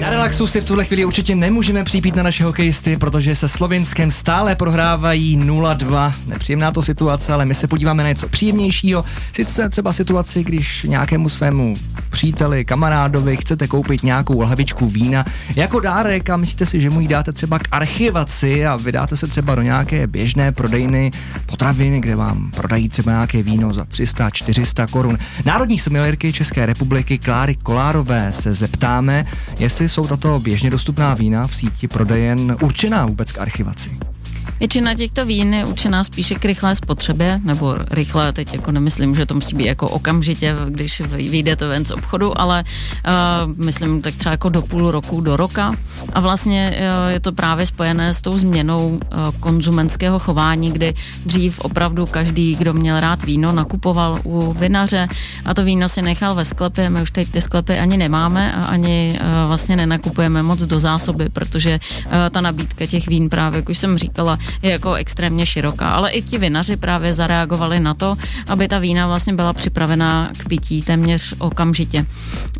Na relaxu si v tuhle chvíli určitě nemůžeme připít na naše hokejisty, protože se Slovinskem stále prohrávají 0-2. Nepříjemná to situace, ale my se podíváme na něco příjemnějšího. Sice třeba situaci, když nějakému svému příteli, kamarádovi chcete koupit nějakou lahvičku vína jako dárek a myslíte si, že mu ji dáte třeba k archivaci a vydáte se třeba do nějaké běžné prodejny potraviny, kde vám prodají třeba nějaké víno za 300-400 korun. Národní sommelierky České republiky Kláry Kolárové se zeptáme, jestli jsou tato běžně dostupná vína v síti prodejen určená vůbec k archivaci. Většina těchto vín je určená spíše k rychlé spotřebě, nebo rychle, teď jako nemyslím, že to musí být jako okamžitě, když vyjdete ven z obchodu, ale uh, myslím tak třeba jako do půl roku, do roka. A vlastně uh, je to právě spojené s tou změnou uh, konzumenského chování, kdy dřív opravdu každý, kdo měl rád víno, nakupoval u vinaře a to víno si nechal ve sklepě. My už teď ty sklepy ani nemáme a ani uh, vlastně nenakupujeme moc do zásoby, protože uh, ta nabídka těch vín právě, jak už jsem říkala, je jako extrémně široká. Ale i ti vinaři právě zareagovali na to, aby ta vína vlastně byla připravená k pití téměř okamžitě.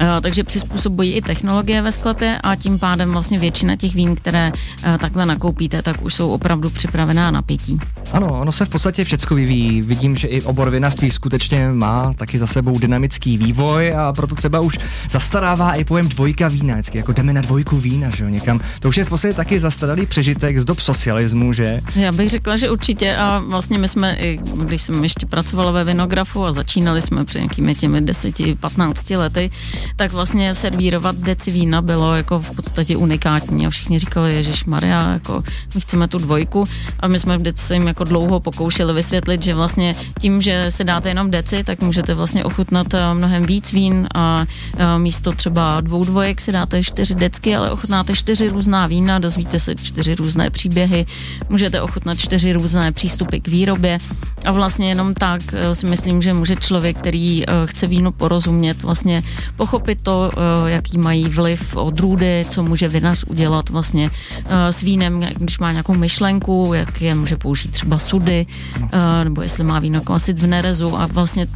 Uh, takže přizpůsobují i technologie ve sklepě a tím pádem vlastně většina těch vín, které uh, takhle nakoupíte, tak už jsou opravdu připravená na pití. Ano, ono se v podstatě všecko vyvíjí. Vidím, že i obor vinařství skutečně má taky za sebou dynamický vývoj a proto třeba už zastarává i pojem dvojka vína, vždycky jako jdeme na dvojku vína, že jo, někam. To už je v podstatě taky zastaralý přežitek z dob socialismu, že? Já bych řekla, že určitě a vlastně my jsme, i když jsem ještě pracovala ve vinografu a začínali jsme před nějakými těmi 10-15 lety, tak vlastně servírovat deci vína bylo jako v podstatě unikátní. A všichni říkali, Ježíš Maria, jako my chceme tu dvojku. A my jsme vždycky jim jako dlouho pokoušeli vysvětlit, že vlastně tím, že se dáte jenom deci, tak můžete vlastně ochutnat eh, mnohem víc vín. A eh, místo třeba dvou dvojek si dáte čtyři decky, ale ochutnáte čtyři různá vína, dozvíte se čtyři různé příběhy, můžete ochutnat čtyři různé přístupy k výrobě a vlastně jenom tak eh, si myslím, že může člověk, který chce vínu porozumět, vlastně pochopit to, jaký mají vliv odrůdy, co může vinař udělat vlastně s vínem, když má nějakou myšlenku, jak je může použít třeba sudy, no. nebo jestli má víno kvasit v nerezu a vlastně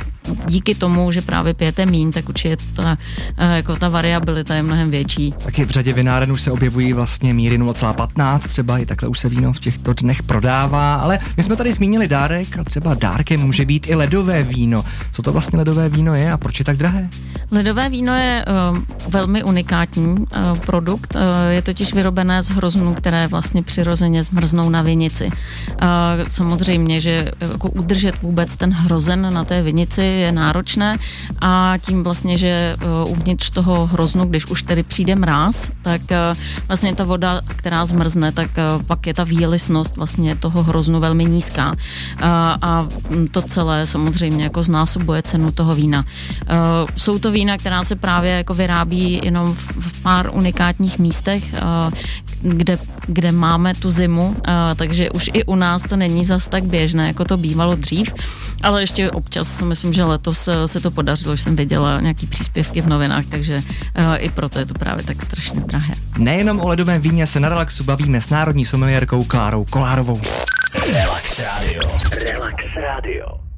díky tomu, že právě pijete mín, tak určitě ta, uh, jako ta variabilita je mnohem větší. Taky v řadě vináren už se objevují vlastně míry 0,15, třeba i takhle už se víno v těchto dnech prodává, ale my jsme tady zmínili dárek a třeba dárkem může být i ledové víno. Co to vlastně ledové víno je a proč je tak drahé? Ledové víno je uh, velmi unikátní uh, produkt, uh, je totiž vyrobené z hroznů, které vlastně přirozeně zmrznou na vinici. Uh, samozřejmě, že jako udržet vůbec ten hrozen na té vinici je náročné a tím vlastně, že uh, uvnitř toho hroznu, když už tedy přijde mráz, tak uh, vlastně ta voda, která zmrzne, tak uh, pak je ta výlisnost vlastně toho hroznu velmi nízká a to celé samozřejmě jako znásobuje cenu toho vína. Jsou to vína, která se právě jako vyrábí jenom v pár unikátních místech, kde, kde máme tu zimu, takže už i u nás to není zas tak běžné, jako to bývalo dřív, ale ještě občas myslím, že letos eh, se to podařilo, že jsem viděla nějaký příspěvky v novinách, takže uh, i proto je to právě tak strašně drahé. Nejenom o ledovém víně se na relaxu bavíme s národní someliérkou Klárou Kolárovou. Relax Radio. Relax Radio.